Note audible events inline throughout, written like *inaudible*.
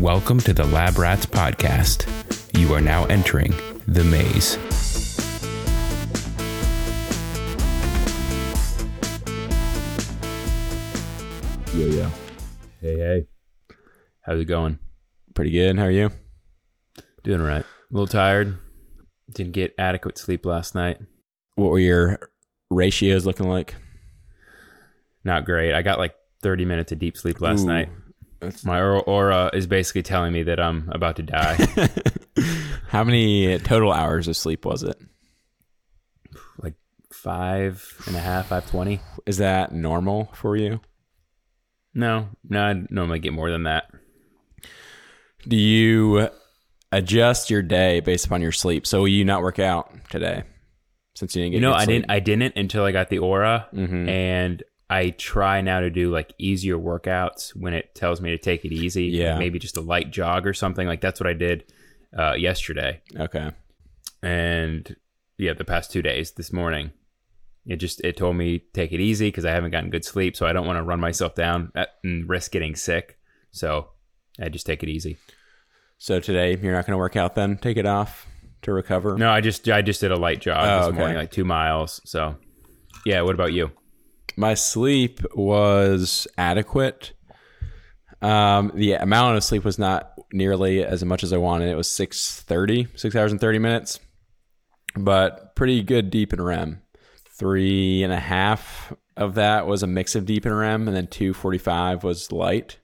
Welcome to the Lab Rats podcast. You are now entering the maze. Yo, yo. Hey, hey. How's it going? Pretty good. How are you? Doing all right. A little tired. Didn't get adequate sleep last night. What were your ratios looking like? Not great. I got like 30 minutes of deep sleep last Ooh. night. My Oura- is basically telling me that I'm about to die. *laughs* How many total hours of sleep was it? like five and a half, five twenty. Is that normal for you? No, no, I normally get more than that. Do you adjust your day based upon your sleep? So will you not work out today since you didn't get You know, I sleep? didn't. I didn't until I got the Oura, Mhm. and I try now to do like easier workouts when it tells me to take it easy. Yeah. maybe just a light jog or something. Like that's what I did uh, yesterday. Okay. and yeah, the past two days, this morning, it just it told me take it easy because I haven't gotten good sleep, so I don't want to run myself down at- and risk getting sick. So I just take it easy. So today you're not going to work out then? Take it off to recover? No, I just I just did a light jog Oh, this okay. morning, like two miles. So yeah, what about you? My sleep was adequate. Um, the amount of sleep was not nearly as much as I wanted. It was 6.30, 6 hours and 30 minutes, but pretty good deep in REM. Three and a half of that was a mix of deep and REM, and then 245 was light.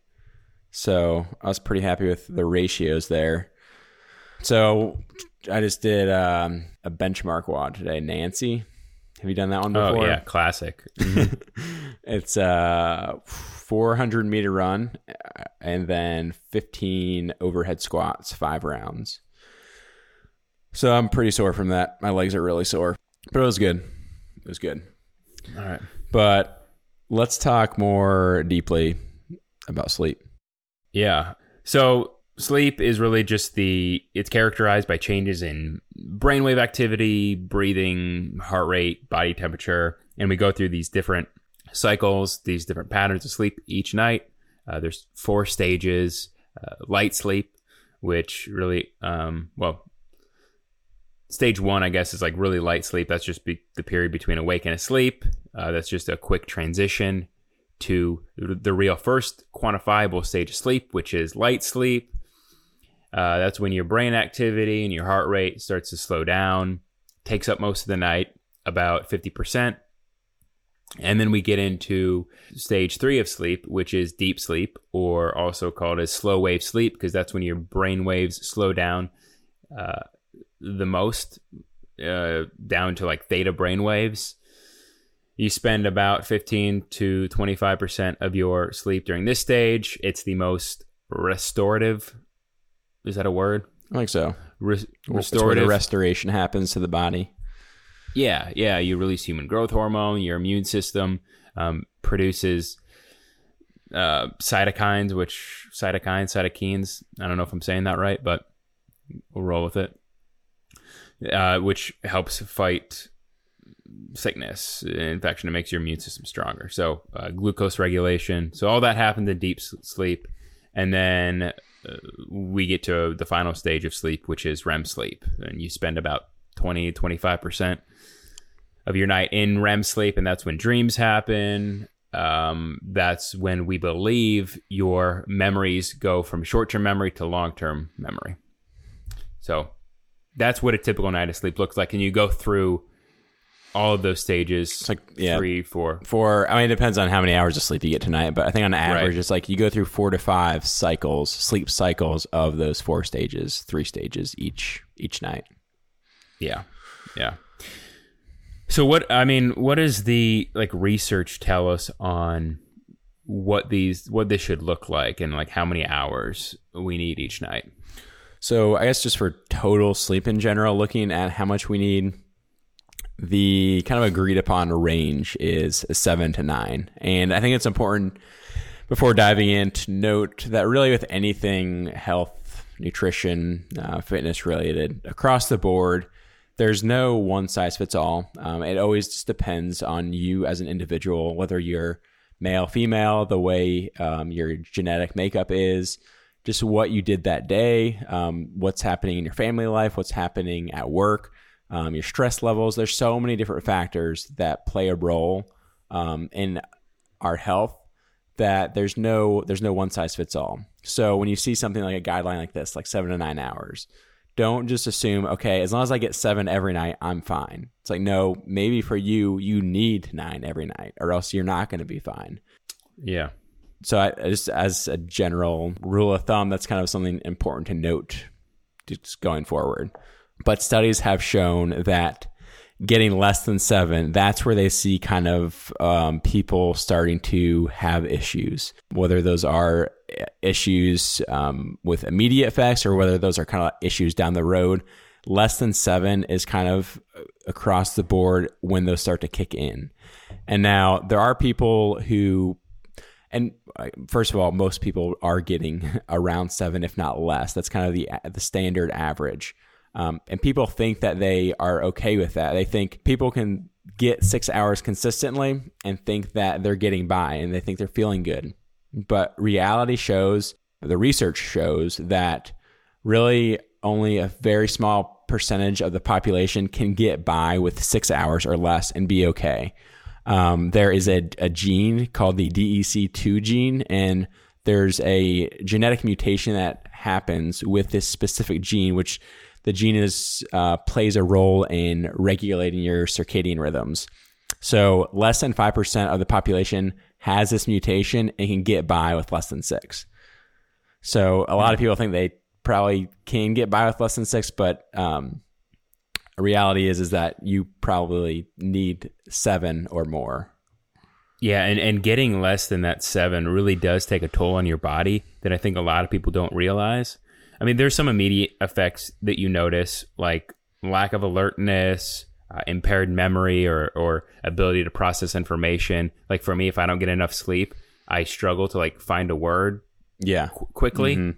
So I was pretty happy with the ratios there. So I just did um, a benchmark WOD today. Nancy, have you done that one before? Oh yeah, classic. *laughs* It's a 400 meter run uh, and then 15 overhead squats, five rounds. So I'm pretty sore from that. My legs are really sore, but it was good. It was good. All right. But let's talk more deeply about sleep. Yeah. So sleep is really just the it's characterized by changes in brainwave activity, breathing, heart rate, body temperature, and we go through these different cycles, these different patterns of sleep each night. Uh, there's four stages: uh, light sleep, which really, um, well, stage one, I guess, is like really light sleep. That's just be- the period between awake and asleep. Uh, that's just a quick transition to the real first quantifiable stage of sleep, which is light sleep. Uh, that's when your brain activity and your heart rate starts to slow down, takes up most of the night, about 50%. And then we get into stage three of sleep, which is deep sleep, or also called as slow wave sleep, because that's when your brain waves slow down uh, the most, uh, down to like theta brain waves you spend about 15 to 25% of your sleep during this stage. It's the most restorative. Is that a word? I think so. Re- It's where the restorative. restoration happens to the body. yeah, yeah. You release human growth hormone. Your immune system um, produces uh, cytokines, which cytokines, cytokines. I don't know if I'm saying that right, but we'll roll with it. Uh, which helps fight sickness, infection. It makes your immune system stronger. So uh, glucose regulation. So all that happens in deep sleep, and then we get to the final stage of sleep, which is REM sleep, and you spend about 20, 25 percent of your night in REM sleep, and that's when dreams happen. Um, that's when we believe your memories go from short-term memory to long-term memory. So that's what a typical night of sleep looks like, and you go through all of those stages. It's like, yeah, three, four. for I mean it depends on how many hours of sleep you get tonight, but I think on average Right. it's like you go through four to five cycles, sleep cycles of those four stages, three stages each each night. Yeah, yeah. So what I mean, what does the like research tell us on what these what this should look like and like how many hours we need each night? So I guess just for total sleep in general, looking at how much we need, the kind of agreed upon range is seven to nine. And I think it's important before diving in to note that really with anything health, nutrition, uh, fitness related across the board, there's no one size fits all. Um, it always just depends on you as an individual, whether you're male, female, the way um, your genetic makeup is, just what you did that day, um, what's happening in your family life, what's happening at work, um, your stress levels. There's so many different factors that play a role um, in our health that there's no there's no one size fits all. So when you see something like a guideline like this, like seven to nine hours, don't just assume okay as long as i get seven every night i'm fine it's like no maybe for you you need nine every night or else you're not going to be fine Yeah. so I, just as a general rule of thumb that's kind of something important to note just going forward but studies have shown that getting less than seven that's where they see kind of um, people starting to have issues whether those are issues um, with immediate effects or whether those are kind of issues down the road less than seven is kind of across the board when those start to kick in and now there are people who and uh, first of all, most people are getting *laughs* around seven, if not less. That's kind of the the standard average. Um, and people think that they are okay with that. They think people can get six hours consistently and think that they're getting by and they think they're feeling good. But reality shows, the research shows that really only a very small percentage of the population can get by with six hours or less and be okay um, there is a, a gene called the DEC2 gene, and there's a genetic mutation that happens with this specific gene, which the gene is uh, plays a role in regulating your circadian rhythms. So less than five percent of the population has this mutation and can get by with less than six. So a lot of people think they probably can get by with less than six, but um, reality is is that you probably need seven or more. Yeah, and, and getting less than that seven really does take a toll on your body that I think a lot of people don't realize. I mean, there's some immediate effects that you notice, like lack of alertness, uh, impaired memory, or or ability to process information. Like for me, if I don't get enough sleep, I struggle to like find a word Yeah. qu- quickly.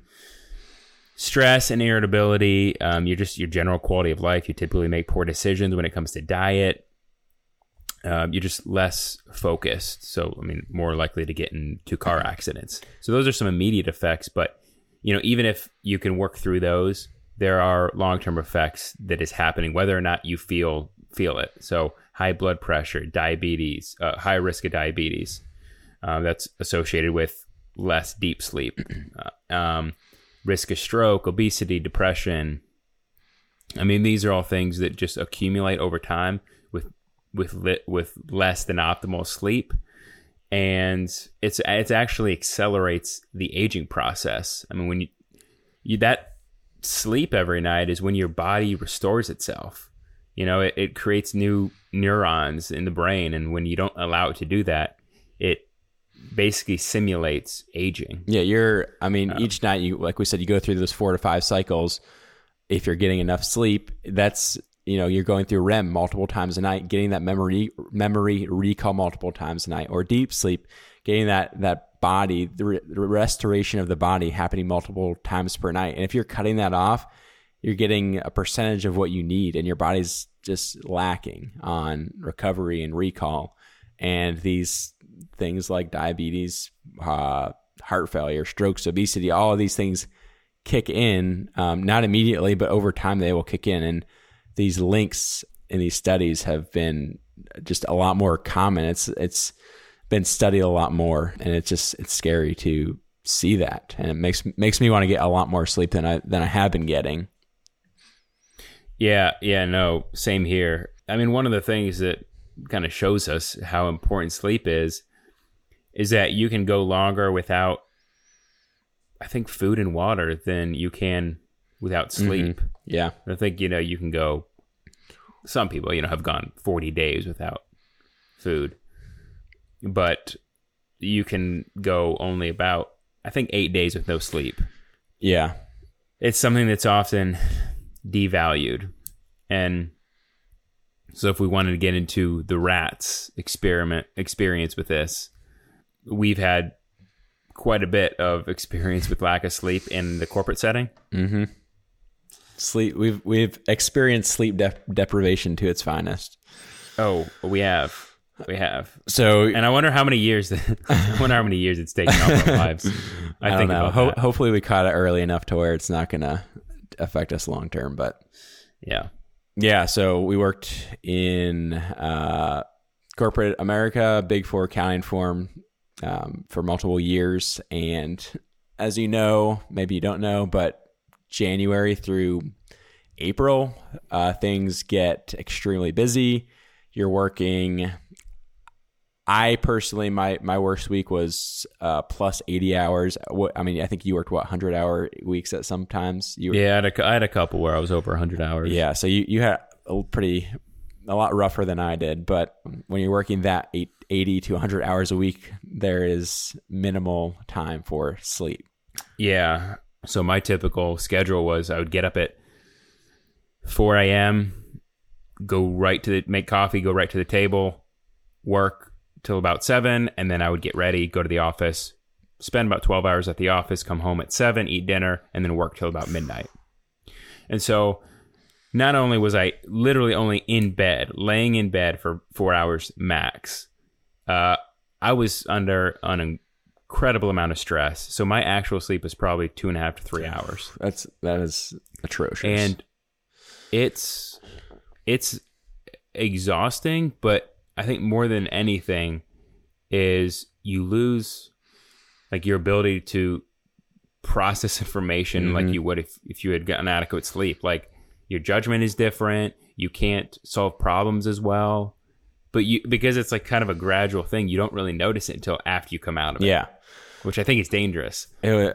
Stress and irritability, um, your just your general quality of life. You typically make poor decisions when it comes to diet. Um, you're just less focused, so I mean, more likely to get into car accidents. So those are some immediate effects, but you know, even if you can work through those, there are long term effects that is happening, whether or not you feel feel it. So high blood pressure, diabetes, uh, high risk of diabetes, um, that's associated with less deep sleep. *clears throat* Uh, um, risk of stroke, obesity, depression. I mean, these are all things that just accumulate over time with with li- with less than optimal sleep, and it's it's actually accelerates the aging process. I mean, when you, you that sleep every night is when your body restores itself. You know, it, it creates new neurons in the brain, and when you don't allow it to do that, it basically simulates aging. Yeah, you're I mean, uh, each night you like we said, you go through those four to five cycles. If you're getting enough sleep, that's you know, you're going through REM multiple times a night, getting that memory memory recall multiple times a night, or deep sleep, getting that that body, the, re- the restoration of the body happening multiple times per night. And if you're cutting that off, you're getting a percentage of what you need, and your body's just lacking on recovery and recall. And these things like diabetes, uh, heart failure, strokes, obesity, all of these things kick in, um, not immediately, but over time they will kick in. And these links in these studies have been just a lot more common. It's it's been studied a lot more, and it's just it's scary to see that, and it makes makes me want to get a lot more sleep than I than I have been getting. Yeah, yeah, no, same here. I mean, one of the things that kind of shows us how important sleep is is that you can go longer without I think food and water than you can without mm-hmm. sleep. Yeah, I think you know you can go some people, you know, have gone 40 days without food. But you can go only about I think 8 days with no sleep yeah, it's something that's often devalued. And so if we wanted to get into the rats experiment experience with this, we've had quite a bit of experience with lack of sleep in the corporate setting. Mm-hmm. Sleep. We've we've experienced sleep dep deprivation to its finest. Oh, we have. we have. So And I wonder how many years. *laughs* I wonder how many years it's taken off our lives. *laughs* I, I, don't think know. Ho- hopefully, we caught it early enough to where it's not going to affect us long term. But Yeah. yeah, so we worked in uh, corporate America, Big Four accounting firm, um, for multiple years. And as you know, maybe you don't know, but January through April, uh, things get extremely busy. You're working. I personally, my my worst week was uh, plus eighty hours. What I mean, I think you worked what hundred hour weeks at sometimes. You were, Yeah. I had, a, I had a couple where I was over 100 hours. yeah. So you you had a pretty a lot rougher than I did. But when you're working that eight, 80 to 100 hours a week, there is minimal time for sleep. Yeah. So my typical schedule was I would get up at 4 a.m., go right to the, make coffee, go right to the table, work till about 7, and then I would get ready, go to the office, spend about 12 hours at the office, come home at 7, eat dinner, and then work till about midnight. And so not only was I literally only in bed, laying in bed for four hours max, uh, I was under an incredible amount of stress. So my actual sleep is probably two and a half to three hours. That's that is atrocious. And it's it's exhausting, but I think more than anything is you lose like your ability to process *laughs* information like mm-hmm. you would if, if you had gotten adequate sleep. Like your judgment is different. You can't solve problems as well. But you because it's like kind of a gradual thing, you don't really notice it until after you come out of it. yeah. Which I think is dangerous.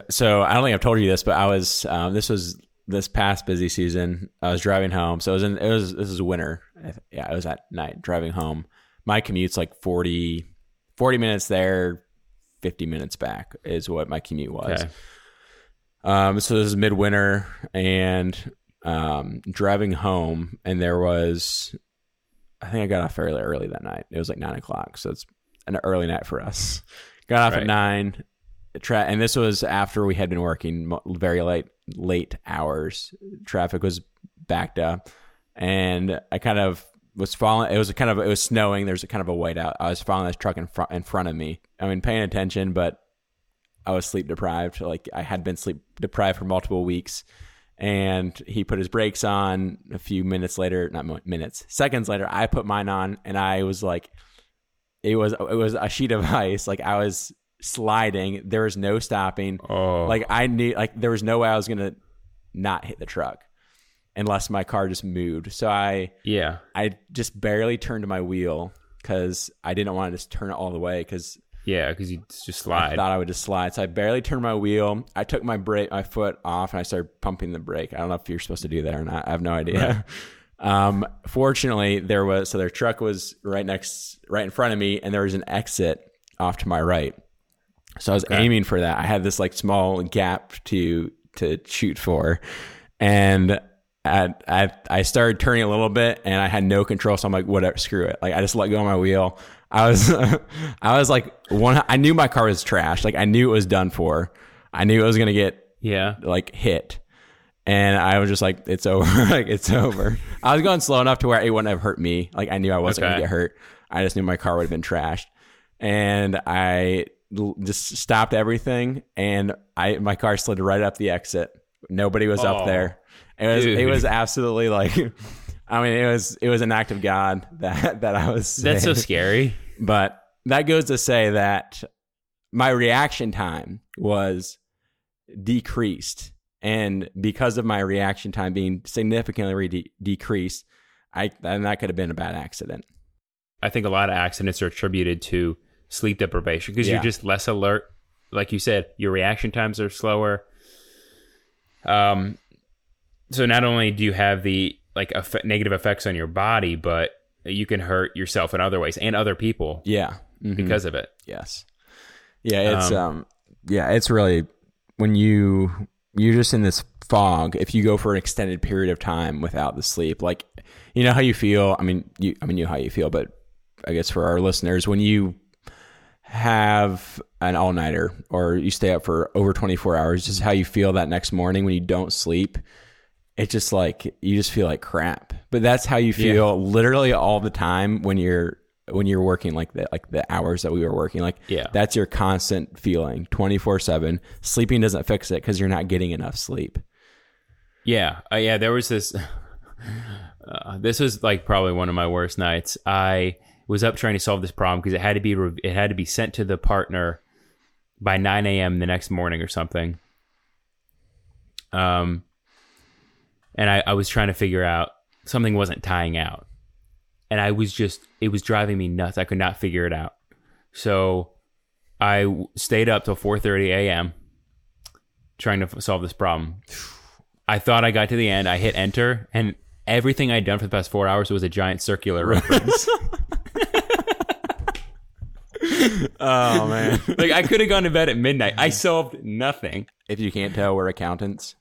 So I don't think I've told you this, but I was um, this was this past busy season. I was driving home, so it was in it was this is winter. Yeah, it was at night driving home. My commute's like 40, 40 minutes there, fifty minutes back is what my commute was. Okay. Um, so this is midwinter and um, driving home, and there was, I think I got off fairly early that night. It was like nine o'clock, so it's an early night for us. Got off Right. at nine, tra- and this was after we had been working very late late hours. Traffic was backed up, and I kind of was following. It was kind of it was snowing. There's a kind of a whiteout. I was following this truck in front in front of me. I mean, paying attention, but I was sleep deprived. Like I had been sleep deprived for multiple weeks. And he put his brakes on a few minutes later, not minutes, seconds later. I put mine on, and I was like, it was it was a sheet of *laughs* ice. Like I was sliding. There was no stopping. Oh, Like I knew, like there was no way I was gonna not hit the truck unless my car just moved. So I yeah. I just barely turned my wheel because I didn't want to just turn it all the way because Yeah, because you just slide. I thought I would just slide. So I barely turned my wheel. I took my brake, my foot off, and I started pumping the brake. I don't know if you're supposed to do that or not. I have no idea. *laughs* Um, fortunately, there was so their truck was right next, right in front of me, and there was an exit off to my right. So I was aiming for that. I had this like small gap to to shoot for, and I, I I started turning a little bit, and I had no control. So I'm like, whatever, screw it. Like I just let go of my wheel. I was *laughs* I was like one. I knew my car was trash. Like I knew it was done for. I knew it was gonna get yeah. like hit. And I was just like, it's *laughs* over. like, it's over. I was going slow enough to where it wouldn't have hurt me. Like, I knew I wasn't gonna get hurt. I just knew my car would have been trashed. And I just stopped everything. And I my car slid right up the exit. Nobody was up Oh, there. It was, it was absolutely like, *laughs* I mean, it was, it was an act of God that, *laughs* that I was. That's so scary. But that goes to say that my reaction time was decreased. And because of my reaction time being significantly re- decreased, I and that could have been a bad accident. I think a lot of accidents are attributed to sleep deprivation because Yeah. you're just less alert. Like you said, your reaction times are slower. Um, so not only do you have the like effect, negative effects on your body, but you can hurt yourself in other ways and other people Yeah. Mhm. because of it. Yes. Yeah, it's Um, um, yeah, it's really when you you're just in this fog if you go for an extended period of time without the sleep. Like you know how you feel, I mean you I mean you know how you feel, but I guess for our listeners when you have an all-nighter or you stay up for over 24 hours just how you feel that next morning when you don't sleep it's just like you just feel like crap but that's how you feel literally all the time when you're when you're working like the like the hours that we were working like Yeah. that's your constant feeling 24/7 sleeping doesn't fix it cuz you're not getting enough sleep Yeah, uh, yeah. There was this. *laughs* Uh, this was like probably one of my worst nights. I was up trying to solve this problem because it had to be re- it had to be sent to the partner by 9 a.m. the next morning or something. Um, and I, I was trying to figure out something wasn't tying out, and I was just it was driving me nuts. I could not figure it out. So I w- stayed up till 4:30 a.m. trying to f- solve this problem. I thought I got to the end. I hit enter, and everything I'd done for the past four hours was a giant circular reference. *laughs* oh man *laughs* like I could have gone to bed at midnight. I solved nothing. if you can't tell we're accountants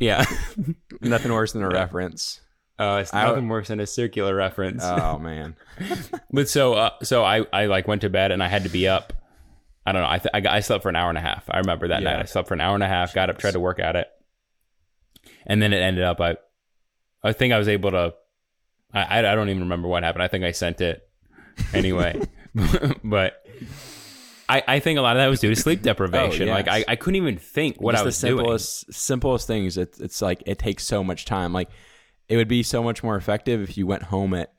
Yeah, *laughs* nothing worse than a reference uh, it's I- nothing worse than a circular reference. oh *laughs* man but so, uh, so I, I like went to bed and I had to be up. I don't know. I, th- I, got- I slept for an hour and a half. I remember that Yeah. night. I slept for an hour and a half. Got up, tried to work at it, and then it ended up. I, I think I was able to. I, I I don't even remember what happened. I think I sent it anyway, *laughs* but. I, I think a lot of that was due to sleep *laughs* oh, deprivation. Oh, Like. I, I couldn't even think what Just I was the simplest simplest things it's, it's like it takes so much time like it would be so much more effective if you went home at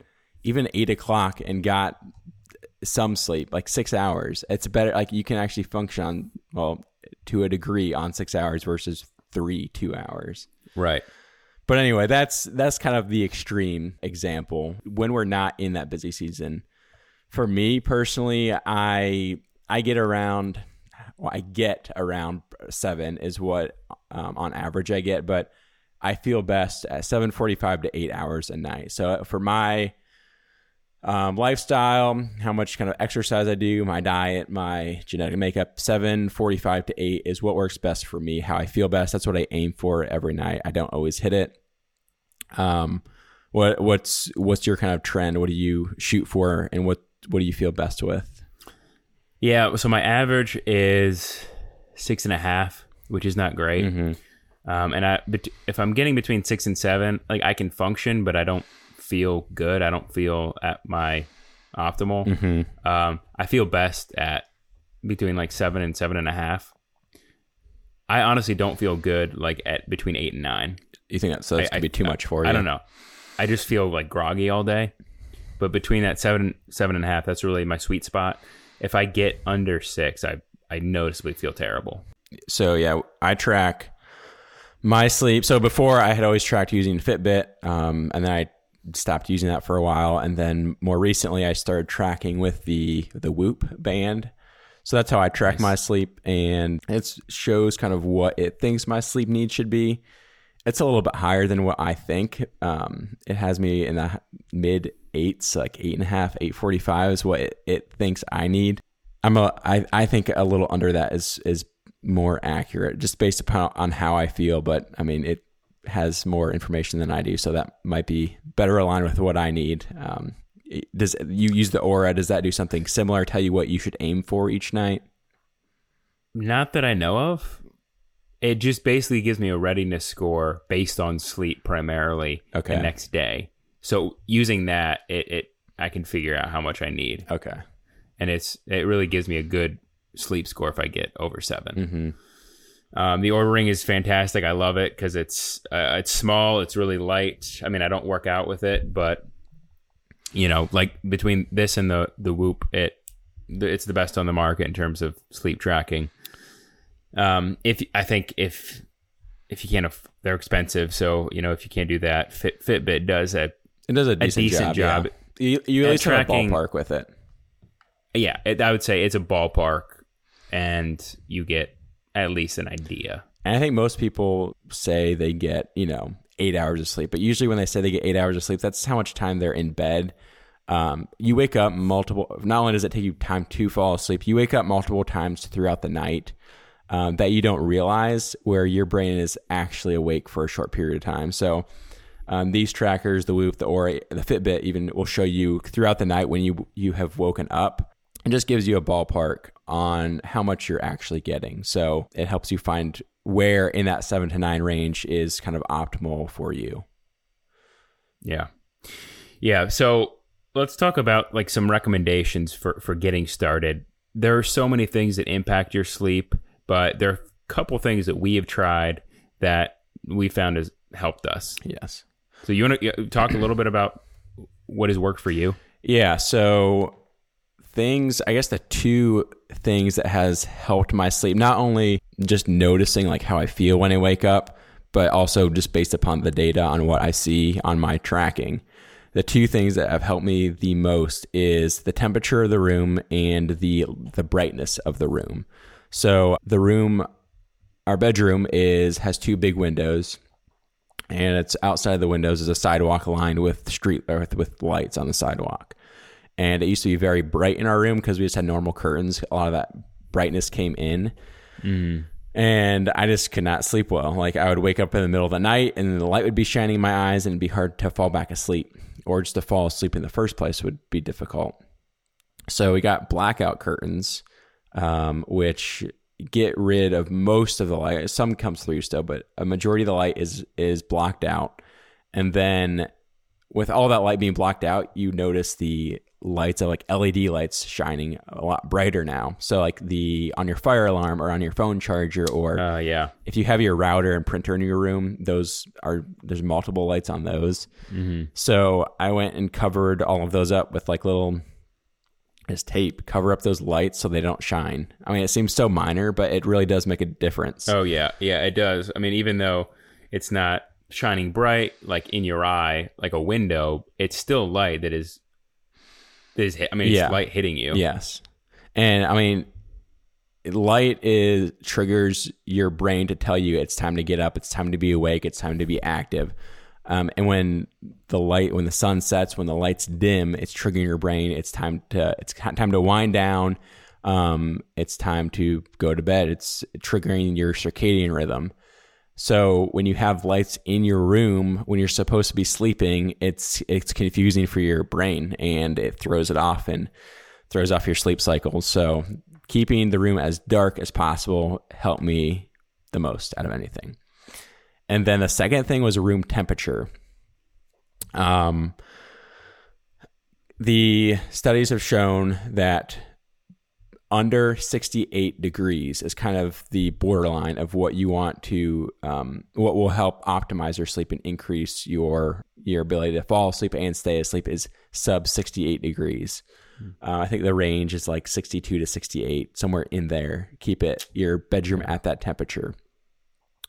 even eight o'clock and got some sleep like six hours it's better like you can actually function on well to a degree on six hours versus three two hours. Right. but anyway that's that's kind of the extreme example when we're not in that busy season for me personally i i get around well, i get around seven is what um, on average i get but i feel best at 7.45 to 8 hours a night. So for my um, lifestyle how much kind of exercise i do my diet my genetic makeup 7.45 to 8 is what works best for me how i feel best. That's what i aim for every night. I don't always hit it. Um what what's what's your kind of trend? What do you shoot for? And what what do you feel best with Yeah, so my average is six and a half, which is not great. Um, and I, if I'm getting between six and seven, like I can function, but I don't feel good. I don't feel at my optimal. Um, I feel best at between like seven and seven and a half. I honestly don't feel good like at between eight and nine. you think that so that's I- gonna be too I- much for you I don't know. I just feel like groggy all day. But between that seven seven and a half, that's really my sweet spot. If I get under six, I I noticeably feel terrible. so yeah, I track my sleep. So before I had always tracked using Fitbit, um, and then I stopped using that for a while, and then more recently I started tracking with the the Whoop band. So that's how I track my sleep, and it shows kind of what it thinks my sleep needs should be. It's a little bit higher than what I think. Um, it has me in the mid eights, like eight and a half, eight forty five is what it, it thinks I need. I'm a I, I think a little under that is is more accurate just based upon on how I feel, but I mean it has more information than I do, so that might be better aligned with what I need. Um, does you use the Oura? Does that do something similar? Tell you what you should aim for each night? Not that I know of. It just basically gives me a readiness score based on sleep primarily Okay. the next day. So using that, it, it I can figure out how much I need, Okay. and it's it really gives me a good sleep score if I get over 7 Mm-hmm. Um, the Oura Ring is fantastic. I love it because it's uh, it's small, it's really light. I mean, I don't work out with it, but you know, like between this and the the Whoop, it it's the best on the market in terms of sleep tracking. Um, if I think if if you can't, aff- they're expensive. So you know, if you can't do that, Fit, Fitbit does a It does a decent, decent job. job. yeah. You, you at least have a tracking- ballpark with it. yeah. It, I would say it's a ballpark, and you get at least an idea. And I think most people say they get, you know, eight hours of sleep. But usually when they say they get eight hours of sleep, that's how much time they're in bed. Um, you wake up multiple, not only does it take you time to fall asleep, you wake up multiple times throughout the night um, that you don't realize where your brain is actually awake for a short period of time. So um, these trackers, the Whoop, the Oura, the Fitbit even will show you throughout the night when you you have woken up. It just gives you a ballpark on how much you're actually getting. So it helps you find where in that seven to nine range is kind of optimal for you. Yeah. Yeah. So let's talk about like some recommendations for for getting started. There are so many things that impact your sleep, but there are a couple things that we have tried that we found has helped us. Yes. So you want to talk a little bit about what has worked for you? Yeah. So things, I guess the two things that has helped my sleep, not only just noticing like how I feel when I wake up, but also just based upon the data on what I see on my tracking. The two things that have helped me the most is the temperature of the room and the the brightness of the room. So the room our bedroom is has two big windows and it's outside the windows is a sidewalk lined with street with, with lights on the sidewalk and it used to be very bright in our room because we just had normal curtains. A lot of that brightness came in, mm. and I just could not sleep well. Like I would wake up in the middle of the night, and the light would be shining in my eyes, and it'd be hard to fall back asleep, or just to fall asleep in the first place would be difficult. So we got blackout curtains, um, which get rid of most of the light. Some comes through still, but a majority of the light is is blocked out, and then with all that light being blocked out, you notice the lights are like LED lights shining a lot brighter now. So like the on your fire alarm or on your phone charger or uh, yeah, if you have your router and printer in your room, those are there's multiple lights on those. Mm-hmm. So I went and covered all of those up with like little as tape, cover up those lights so they don't shine. I mean, it seems so minor, but it really does make a difference. Oh yeah, yeah, it does. I mean, even though it's not shining bright like in your eye like a window, it's still light that is is I mean, it's yeah. light hitting you. Yes, and I mean, light is triggers your brain to tell you it's time to get up, it's time to be awake, it's time to be active. Um, and when the light, when the sun sets, when the lights dim, it's triggering your brain. It's time to it's time to wind down. Um, it's time to go to bed. It's triggering your circadian rhythm. So when you have lights in your room when you're supposed to be sleeping, it's it's confusing for your brain and it throws it off and throws off your sleep cycles. So keeping the room as dark as possible helped me the most out of anything. And then the second thing was room temperature. Um, the studies have shown that under 68 degrees is kind of the borderline of what you want to um, what will help optimize your sleep and increase your your ability to fall asleep and stay asleep is sub 68 degrees hmm. uh, i think the range is like 62 to 68 somewhere in there keep it your bedroom at that temperature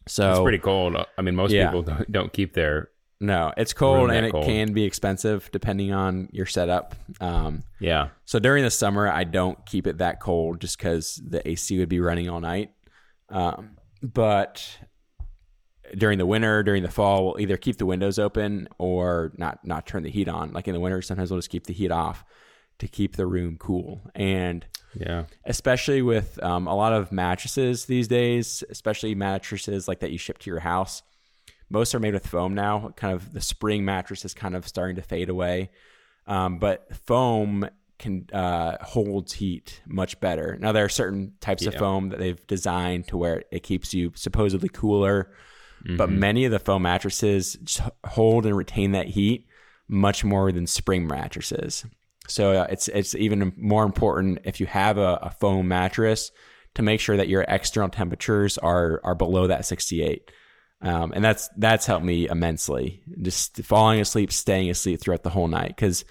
so it's pretty cold i mean most yeah. people *laughs* don't, don't keep their no, it's cold and it cold. can be expensive depending on your setup. Um, yeah. So during the summer, I don't keep it that cold just because the AC would be running all night. Um, but during the winter, during the fall, we'll either keep the windows open or not not turn the heat on. Like in the winter, sometimes we'll just keep the heat off to keep the room cool. And yeah, especially with um, a lot of mattresses these days, especially mattresses like that you ship to your house most are made with foam now. Kind of the spring mattress is kind of starting to fade away, um, but foam can uh, holds heat much better. Now there are certain types yeah. of foam that they've designed to where it keeps you supposedly cooler, mm-hmm. but many of the foam mattresses hold and retain that heat much more than spring mattresses. So uh, it's it's even more important if you have a, a foam mattress to make sure that your external temperatures are are below that 68. Um, and that's that's helped me immensely. Just falling asleep, staying asleep throughout the whole night. Because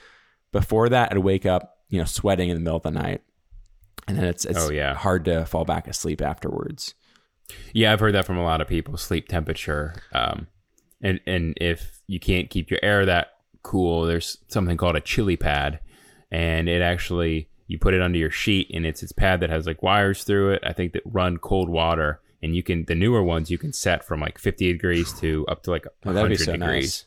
before that, I'd wake up, you know, sweating in the middle of the night, and then it's it's oh, yeah. hard to fall back asleep afterwards. Yeah, I've heard that from a lot of people. Sleep temperature, um, and and if you can't keep your air that cool, there's something called a chili pad, and it actually you put it under your sheet, and it's its pad that has like wires through it. I think that run cold water and you can the newer ones you can set from like 50 degrees to up to like 100 oh, so degrees. Nice.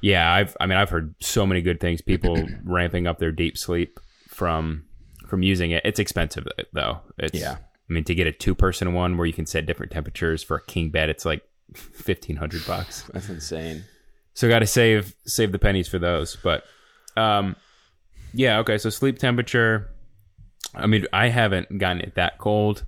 Yeah, I've I mean I've heard so many good things. People *clears throat* ramping up their deep sleep from from using it. It's expensive though. It's, yeah. I mean to get a two person one where you can set different temperatures for a king bed, it's like *laughs* fifteen hundred bucks. That's insane. So got to save save the pennies for those. But um, yeah, okay. So sleep temperature. I mean, I haven't gotten it that cold.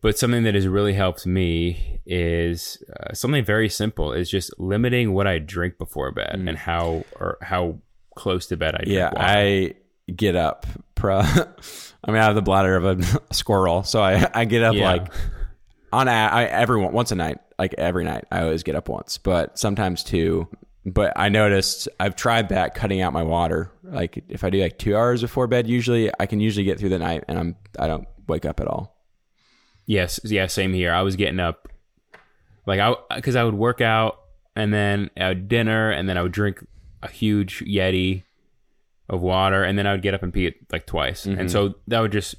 But something that has really helped me is uh, something very simple: is just limiting what I drink before bed mm. and how or how close to bed, I drink Yeah, water. I get up. Pro, *laughs* I mean, I have the bladder of a *laughs* squirrel, so I I get up Yeah. like on a, I, every one- once a night, like every night. I always get up once, but sometimes two. But I noticed I've tried that cutting out my water. Like if I do like two hours before bed, usually I can usually get through the night, and I'm I don't wake up at all. Yes, yeah, same here. I was getting up like I because I would work out and then I would dinner and then I would drink a huge yeti of water and then I would get up and pee it like twice. And mm-hmm. so that would just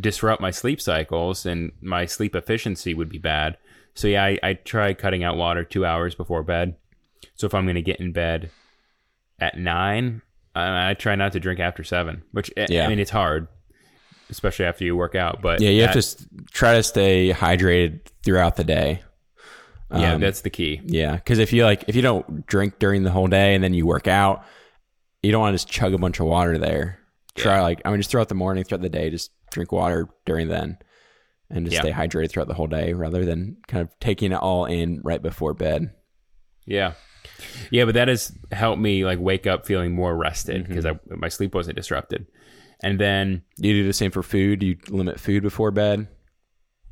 disrupt my sleep cycles and my sleep efficiency would be bad. So yeah, I, I try cutting out water two hours before bed. So if I'm going to get in bed at nine, I, I try not to drink after seven. Which I- Yeah. I mean, it's hard, especially after you work out. But Yeah, you have to try to stay hydrated throughout the day. Yeah, Um, that's the key. Yeah, because if you like, if you don't drink during the whole day and then you work out, you don't want to just chug a bunch of water there. Try like, I mean, just throughout the morning, throughout the day, just drink water during then, and just Yeah. stay hydrated throughout the whole day, rather than kind of taking it all in right before bed. Yeah. Yeah, but that has helped me like wake up feeling more rested Mm-hmm. because my sleep wasn't disrupted. And then you do the same for food? You limit food before bed?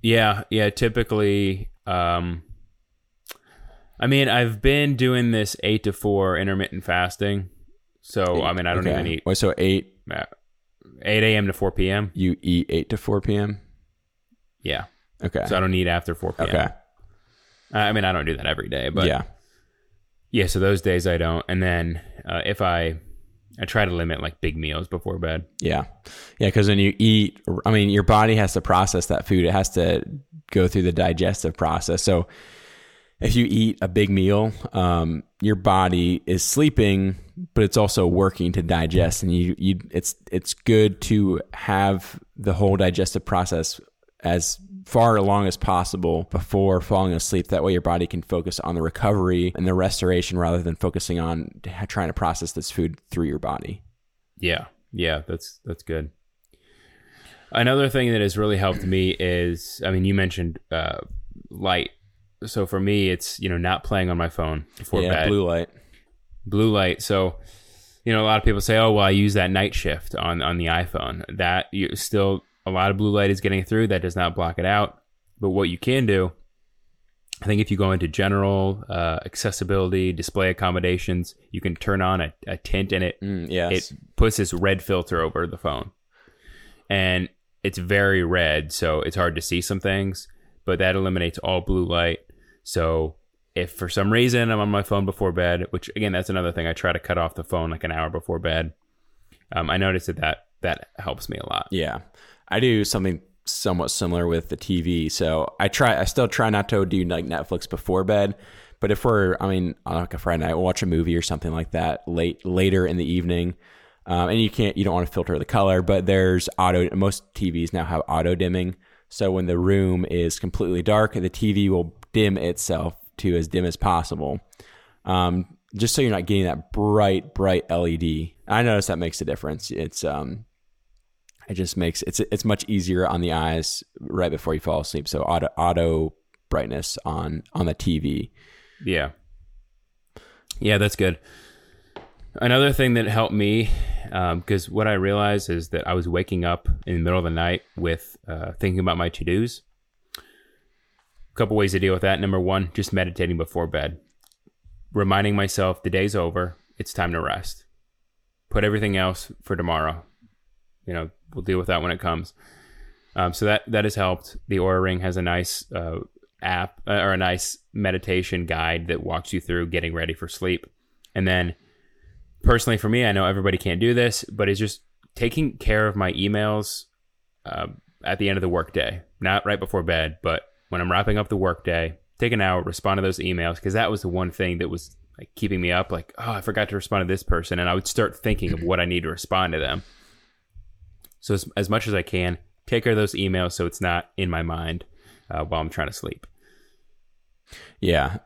yeah, yeah, typically um I mean, I've been doing this 8 to 4 intermittent fasting. So, I mean, I don't Okay. even eat Wait, so eight, uh, 8 a.m. to 4 p.m. you eat eight to four p.m. Yeah. Okay. So I don't eat after 4 p.m. okay. I mean, I don't do that every day, but yeah. Yeah, so those days I don't. And then uh, if I I try to limit like big meals before bed. Yeah. Yeah. Because when you eat, I mean, your body has to process that food. It has to go through the digestive process. So if you eat a big meal, um, your body is sleeping, but it's also working to digest. And you, you, it's, it's good to have the whole digestive process as far along as possible before falling asleep. That way, your body can focus on the recovery and the restoration rather than focusing on trying to process this food through your body. Yeah, yeah, that's that's good. Another thing that has really helped me is, I mean, you mentioned uh, light. So for me, it's you know not playing on my phone before yeah, bed. blue light. blue light. So, you know, a lot of people say, "Oh, well, I use that night shift on on the iPhone." That you still a lot of blue light is getting through. That does not block it out. But what you can do, I think, if you go into general uh, accessibility display accommodations, you can turn on a, a tint, and it Mm, yes. it puts this red filter over the phone, and it's very red, so it's hard to see some things. But that eliminates all blue light. So if for some reason I'm on my phone before bed, which again that's another thing, I try to cut off the phone like an hour before bed. Um, I noticed that, that that helps me a lot. Yeah. I do something somewhat similar with the TV. So I try, I still try not to do like Netflix before bed. But if we're, I mean, on like a Friday night, we'll watch a movie or something like that late, later in the evening. Um, and you can't, you don't want to filter the color, but there's auto, most TVs now have auto dimming. So when the room is completely dark, the TV will dim itself to as dim as possible. Um, just so you're not getting that bright, bright LED. I notice that makes a difference. It's, um, it just makes it's it's much easier on the eyes right before you fall asleep. So auto auto brightness on on the TV. Yeah. Yeah, that's good. Another thing that helped me, because what I realized is that I was waking up in the middle of the night with uh, thinking about my to dos. A couple ways to deal with that. Number one, just meditating before bed, reminding myself the day's over, it's time to rest. Put everything else for tomorrow. You know, we'll deal with that when it comes. Um, so that that has helped. The Oura Ring has a nice uh, app uh, or a nice meditation guide that walks you through getting ready for sleep. And then, personally, for me, I know everybody can't do this, but it's just taking care of my emails uh, at the end of the workday, not right before bed, but when I'm wrapping up the workday. Take an hour, respond to those emails because that was the one thing that was like keeping me up. Like, oh, I forgot to respond to this person, and I would start thinking of what I need to respond to them. So as, as much as I can, take care of those emails so it's not in my mind uh, while I'm trying to sleep. Yeah.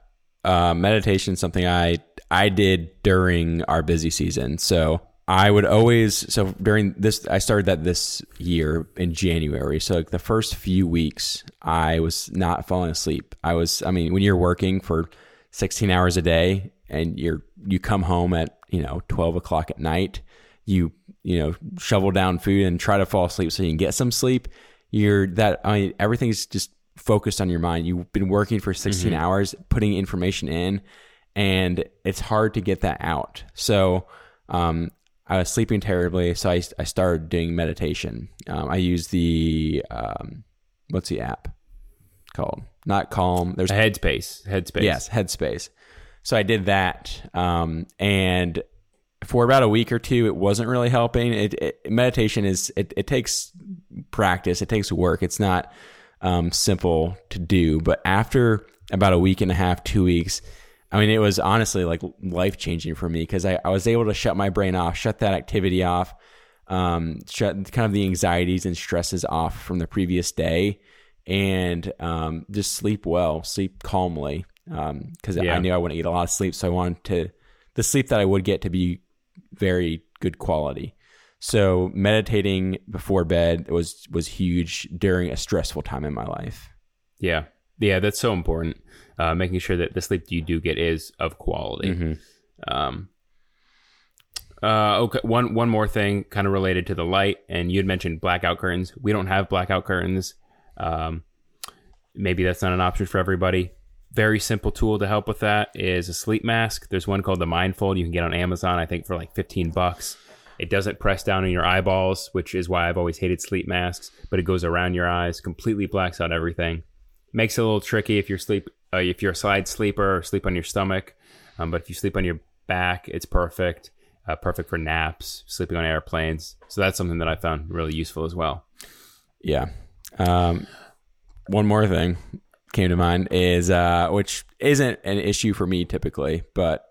Uh, meditation is something I I did during our busy season. So I would always so during this I started that this year in January. So like the first few weeks I was not falling asleep. I was I mean when you're working for 16 hours a day and you're you come home at you know, 12 o'clock at night, you, you know, shovel down food and try to fall asleep so you can get some sleep. You're that, I mean, everything's just focused on your mind. You've been working for 16 hours, putting information in, and it's hard to get that out. So, um, I was sleeping terribly, so I, I started doing meditation. Um, I use the um, what's the app called? Not Calm. There's a Headspace. Headspace. Yes, Headspace. So I did that, um, and for about a week or two, it wasn't really helping. It, it meditation is it, it takes practice. It takes work. It's not um, simple to do. But after about a week and a half, two weeks, I mean, it was honestly like life changing for me because I, I was able to shut my brain off, shut that activity off, um, shut kind of the anxieties and stresses off from the previous day, and um, just sleep well, sleep calmly. Because Yeah. I knew I wouldn't get a lot of sleep, so I wanted to the sleep that I would get to be very good quality. So meditating before bed was was huge during a stressful time in my life. Yeah. Yeah, that's so important. Uh, making sure that the sleep you do get is of quality. Mm-hmm. Um, uh, okay, one one more thing, kind of related to the light, and you had mentioned blackout curtains. We don't have blackout curtains. Um, maybe that's not an option for everybody. Very simple tool to help with that is a sleep mask. There's one called the Mindfold you can get on Amazon, I think, for like 15 bucks. It doesn't press down on your eyeballs, which is why I've always hated sleep masks. But it goes around your eyes, completely blacks out everything. Makes it a little tricky if you're sleep uh, if you're a side sleeper or sleep on your stomach. Um, but if you sleep on your back, it's perfect. Uh, perfect for naps, sleeping on airplanes. So that's something that I found really useful as well. Yeah. Um, one more thing came to mind is uh, which isn't an issue for me typically, but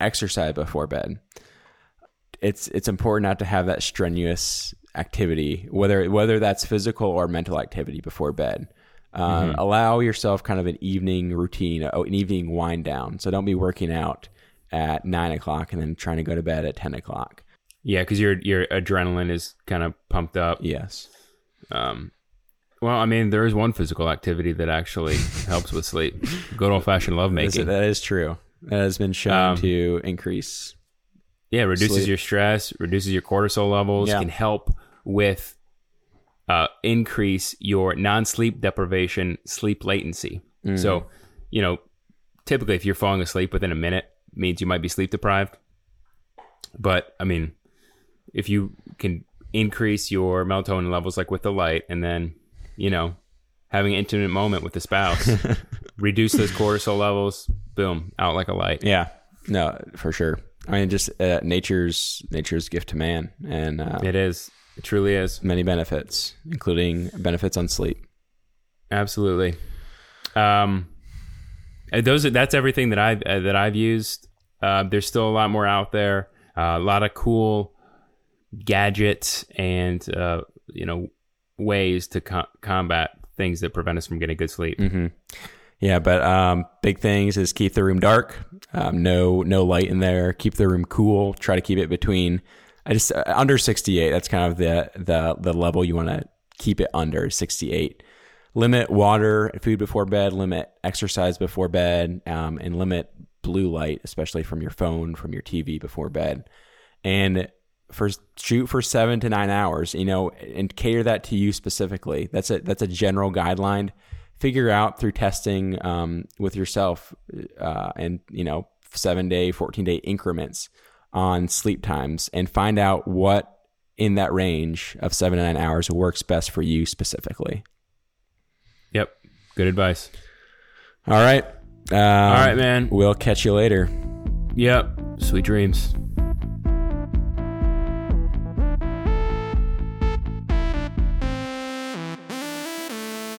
exercise before bed. It's it's important not to have that strenuous activity, whether whether that's physical or mental activity before bed. Um, Allow yourself kind of an evening routine, an evening wind down. So don't be working out at nine o'clock and then trying to go to bed at ten o'clock. Yeah, because your your adrenaline is kind of pumped up. Yes. Um, well, I mean, there is one physical activity that actually *laughs* helps with sleep. Good old fashioned lovemaking. that is true. That has been shown Um, to increase. Yeah, reduces Sleep. your stress, reduces your cortisol levels, Yeah. can help with uh, increase your non-sleep deprivation sleep latency. Mm. So, you know, typically if you're falling asleep within a minute, means you might be sleep deprived. But I mean, if you can increase your melatonin levels like with the light, and then you know having an intimate moment with the spouse, *laughs* reduce those cortisol levels, boom, out like a light. Yeah, no, for sure. I mean, just uh, nature's nature's gift to man, and uh, It is. It truly is. many benefits, including benefits on sleep. Absolutely. Um, uh, those are, that's everything that I've uh, that I've used. Uh, there's still a lot more out there. Uh, a lot of cool gadgets and uh, you know ways to co- combat things that prevent us from getting good sleep. hmm Yeah, but um, big things is keep the room dark. Um, no, no light in there. Keep the room cool. Try to keep it between. I just uh, under sixty eight. That's kind of the the the level you want to keep it under sixty eight. Limit water, and food before bed. Limit exercise before bed, um, and limit blue light, especially from your phone, from your TV before bed. And for shoot for seven to nine hours, you know, and cater that to you specifically. That's a that's a general guideline. Figure out through testing um, with yourself, uh, and you know, seven day, fourteen day increments on sleep times, and find out what in that range of seven to nine hours works best for you specifically. Yep. Good advice. All right, um, all right, man. We'll catch you later. Yep. Sweet dreams.